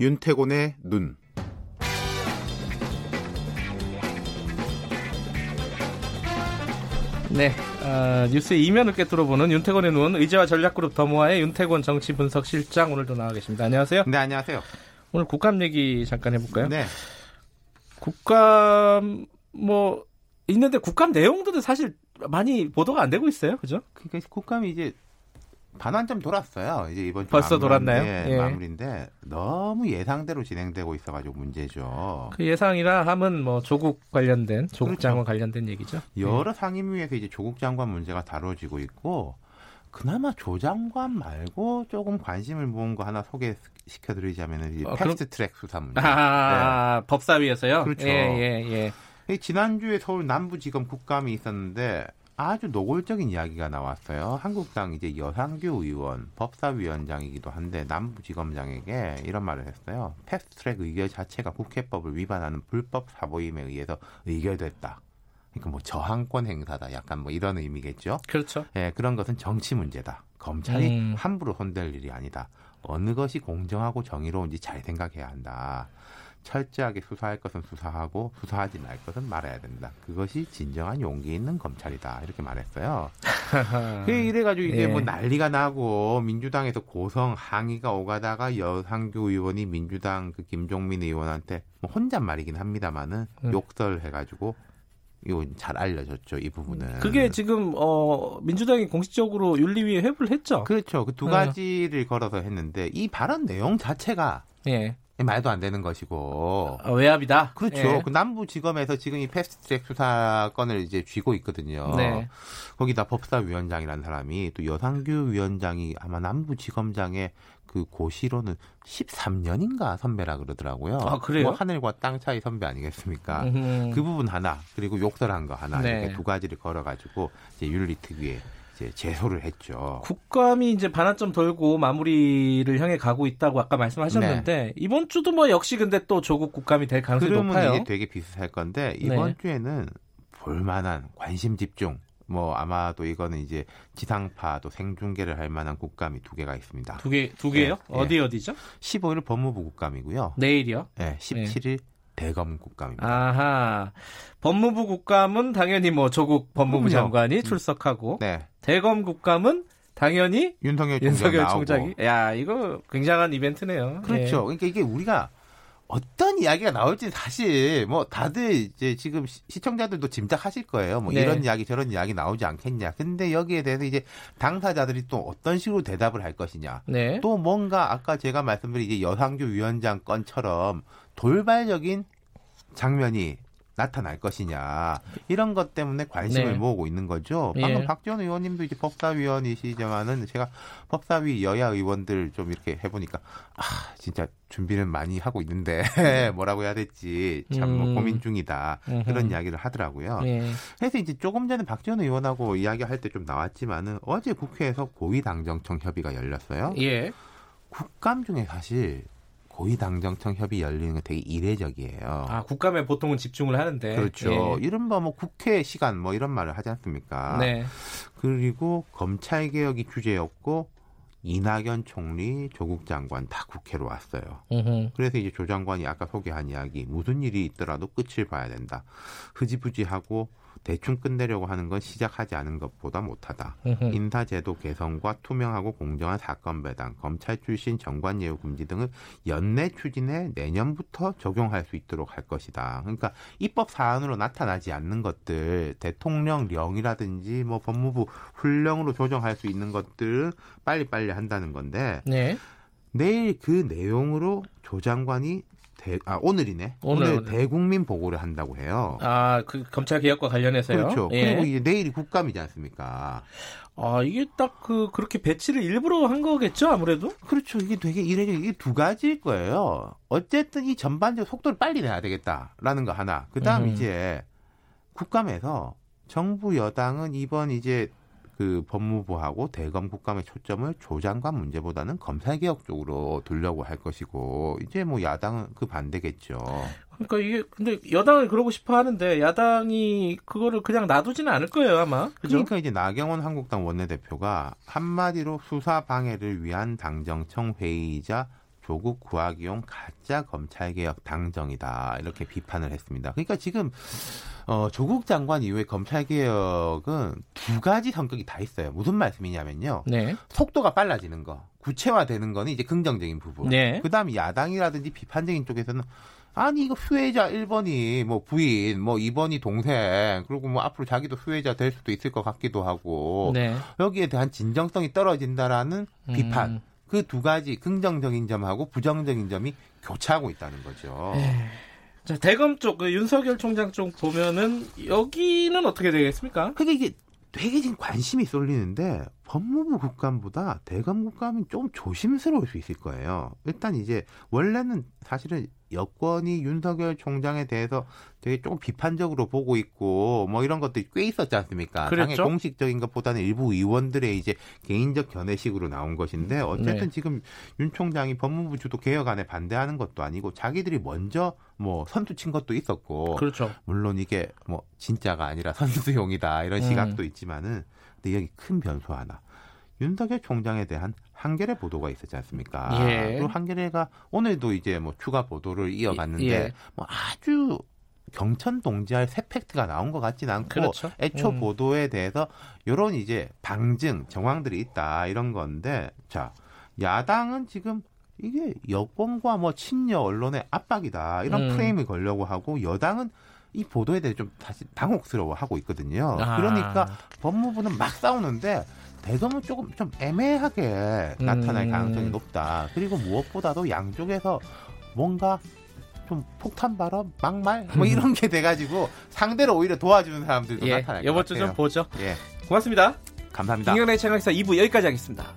윤태곤의 눈. 네, 어, 뉴스의 이면을 깨뚫어보는 윤태곤의 눈, 의제와 전략그룹 더모아의 윤태곤 정치분석실장 오늘도 나와 계십니다. 안녕하세요. 네, 안녕하세요. 오늘 국감 얘기 잠깐 해볼까요? 네. 국감 뭐 있는데 국감 내용들은 사실 많이 보도가 안 되고 있어요, 그죠? 그러니까 국감이 이제 반환점 돌았어요. 이제 이번 주 벌써 돌았나요? 예, 예. 마무리인데 너무 예상대로 진행되고 있어가지고 문제죠. 그 예상이라 함은 뭐 조국 관련된 조국 그렇죠. 장관 관련된 얘기죠. 여러 상임위에서 이제 조국 장관 문제가 다뤄지고 있고 그나마 조 장관 말고 조금 관심을 모은 거 하나 소개시켜드리자면 이제 어, 패스트트랙 수사 문제. 아, 법사위에서요? 네. 그렇죠. 예, 예, 예. 이 지난주에 서울 남부지검 국감이 있었는데 아주 노골적인 이야기가 나왔어요. 한국당 이제 여상규 의원, 법사위원장이기도 한데 남부지검장에게 이런 말을 했어요. 패스트트랙 의결 자체가 국회법을 위반하는 불법 사보임에 의해서 의결됐다. 그러니까 뭐 저항권 행사다. 약간 뭐 이런 의미겠죠. 그렇죠. 예, 그런 것은 정치 문제다. 검찰이 음. 함부로 손댈 일이 아니다. 어느 것이 공정하고 정의로운지 잘 생각해야 한다. 철저하게 수사할 것은 수사하고 수사하지 말 것은 말아야 된다. 그것이 진정한 용기 있는 검찰이다. 이렇게 말했어요. 그 이래가지고 이게 예. 뭐 난리가 나고 민주당에서 고성 항의가 오가다가 여상규 의원이 민주당 그 김종민 의원한테 뭐 혼잣말이긴 합니다만은 음. 욕설해가지고 이거 잘 알려졌죠 이 부분은. 그게 지금 어 민주당이 공식적으로 윤리위에 회부를 했죠. 그렇죠. 그두 네. 가지를 걸어서 했는데 이 발언 내용 자체가 예. 말도 안 되는 것이고. 어, 외압이다. 그렇죠. 예. 그 남부지검에서 지금 이 패스트트랙 수사건을 이제 쥐고 있거든요. 네. 거기다 법사위원장이라는 사람이 또 여상규 위원장이 아마 남부지검장의 그 고시로는 13년인가 선배라 그러더라고요. 아, 그래요? 뭐 하늘과 땅 차이 선배 아니겠습니까? 음흠. 그 부분 하나 그리고 욕설한 거 하나 네. 이렇게 두 가지를 걸어가지고 이제 윤리특위에 이제 제소를 했죠. 국감이 이제 반환점 돌고 마무리를 향해 가고 있다고 아까 말씀하셨는데 이번 주도 뭐 역시 근데 또 조국 국감이 될 가능성이 높아요. 이제 되게 비슷할 건데 이번 네. 주에는 볼만한 관심 집중 뭐 아마도 이거는 이제 지상파도 생중계를 할 만한 국감이 두 개가 있습니다. 두 개, 두 개요? 네, 어디 어디죠? 15일 법무부 국감이고요. 내일이요? 네, 17일 대검 국감입니다. 아하. 법무부 국감은 당연히 뭐 조국 법무부 그럼요. 장관이 출석하고 네, 대검 국감은 당연히 윤석열 총장 윤석열. 총장이 야 이거 굉장한 이벤트네요. 그렇죠. 그러니까 이게 우리가 어떤 이야기가 나올지 사실 뭐 다들 이제 지금 시- 시청자들도 짐작하실 거예요. 뭐 네. 이런 이야기 저런 이야기 나오지 않겠냐. 근데 여기에 대해서 이제 당사자들이 또 어떤 식으로 대답을 할 것이냐. 예. 네. 또 뭔가 아까 제가 말씀드린 이제 여상규 위원장 건처럼 돌발적인 장면이 나타날 것이냐 이런 것 때문에 관심을 네. 모으고 있는 거죠. 방금 예. 박지원 의원님도 이제 법사위원이시지만은 제가 법사위 여야 의원들 좀 이렇게 해보니까 아 진짜 준비는 많이 하고 있는데 뭐라고 해야 될지 참뭐 음. 고민 중이다 그런 음흠. 이야기를 하더라고요. 예. 그래서 이제 조금 전에 박지원 의원하고 이야기할 때 좀 나왔지만은 어제 국회에서 고위 당정청 협의가 열렸어요. 예. 국감 중에 사실 고위당정청 협의 열리는 게 되게 이례적이에요. 아 국감에 보통은 집중을 하는데 그렇죠. 예. 이른바 뭐 국회 시간 뭐 이런 말을 하지 않습니까? 네. 그리고 검찰 개혁이 주제였고 이낙연 총리, 조국 장관 다 국회로 왔어요. 음흠. 그래서 이제 조 장관이 아까 소개한 이야기 무슨 일이 있더라도 끝을 봐야 된다. 흐지부지하고 대충 끝내려고 하는 건 시작하지 않은 것보다 못하다. 인사제도 개선과 투명하고 공정한 사건 배당, 검찰 출신 정관 예우 금지 등을 연내 추진해 내년부터 적용할 수 있도록 할 것이다. 그러니까 입법 사안으로 나타나지 않는 것들, 대통령령이라든지 뭐 법무부 훈령으로 조정할 수 있는 것들을 빨리빨리 한다는 건데 네. 내일 그 내용으로 조 장관이 대, 아 오늘이네. 오늘, 오늘, 오늘. 대국민 보고를 한다고 해요. 아, 그 검찰 개혁과 관련해서요. 그렇죠. 예. 그리고 이제 내일이 국감이지 않습니까? 아, 이게 딱 그 그렇게 배치를 일부러 한 거겠죠, 아무래도? 그렇죠. 이게 되게 이례적 이게 두 가지일 거예요. 어쨌든 이 전반적 속도를 빨리 내야 되겠다라는 거 하나. 그다음 음. 이제 국감에서 정부 여당은 이번 이제 그 법무부하고 대검 국감의 초점을 조장관 문제보다는 검찰 개혁 쪽으로 두려고 할 것이고 이제 뭐 야당은 그 반대겠죠. 그러니까 이게 근데 여당은 그러고 싶어 하는데 야당이 그거를 그냥 놔두지는 않을 거예요, 아마. 그죠? 그러니까 이제 나경원 한국당 원내대표가 한마디로 수사 방해를 위한 당정청 회의이자 조국 구하기용 가짜 검찰개혁 당정이다 이렇게 비판을 했습니다. 그러니까 지금 어, 조국 장관 이후에 검찰개혁은 두 가지 성격이 다 있어요. 무슨 말씀이냐면요. 네. 속도가 빨라지는 거, 구체화되는 거는 이제 긍정적인 부분. 네. 그다음에 야당이라든지 비판적인 쪽에서는 아니 이거 수혜자 1번이 뭐 부인, 뭐 2번이 동생, 그리고 뭐 앞으로 자기도 수혜자 될 수도 있을 것 같기도 하고 네. 여기에 대한 진정성이 떨어진다라는 음. 비판. 그 두 가지 긍정적인 점하고 부정적인 점이 교차하고 있다는 거죠. 네. 자, 대검 쪽, 그 윤석열 총장 쪽 보면은 여기는 어떻게 되겠습니까? 그게 이게 되게 지금 관심이 쏠리는데 법무부 국감보다 대검 국감은 좀 조심스러울 수 있을 거예요. 일단 이제 원래는 사실은 여권이 윤석열 총장에 대해서 되게 조금 비판적으로 보고 있고 뭐 이런 것들이 꽤 있었지 않습니까? 그랬죠. 당의 공식적인 것보다는 일부 의원들의 이제 개인적 견해식으로 나온 것인데 어쨌든 네. 지금 윤 총장이 법무부 주도 개혁안에 반대하는 것도 아니고 자기들이 먼저 뭐 선두 친 것도 있었고 그렇죠. 물론 이게 뭐 진짜가 아니라 선수용이다 이런 음. 시각도 있지만은 근데 여기 큰 변수 하나 윤석열 총장에 대한 한겨레 보도가 있었지 않습니까? 예. 그리고 한겨레가 오늘도 이제 뭐 추가 보도를 이어갔는데 예. 뭐 아주 경천 동지할 새 팩트가 나온 것 같지는 않고 그렇죠. 애초 음. 보도에 대해서 이런 이제 방증 정황들이 있다 이런 건데 자 야당은 지금 이게 여권과 뭐 친여 언론의 압박이다 이런 음. 프레임을 걸려고 하고 여당은 이 보도에 대해 좀 다시 당혹스러워하고 있거든요. 아. 그러니까 법무부는 막 싸우는데 대검은 조금 좀 애매하게 음. 나타날 가능성이 높다. 그리고 무엇보다도 양쪽에서 뭔가 좀 폭탄 발언, 막말 뭐 이런 게 돼가지고 상대를 오히려 도와주는 사람들도 예. 나타날 것 이번 주 같아요. 좀 보죠. 예, 고맙습니다. 감사합니다. 김경래 채널에서 2부 여기까지 하겠습니다.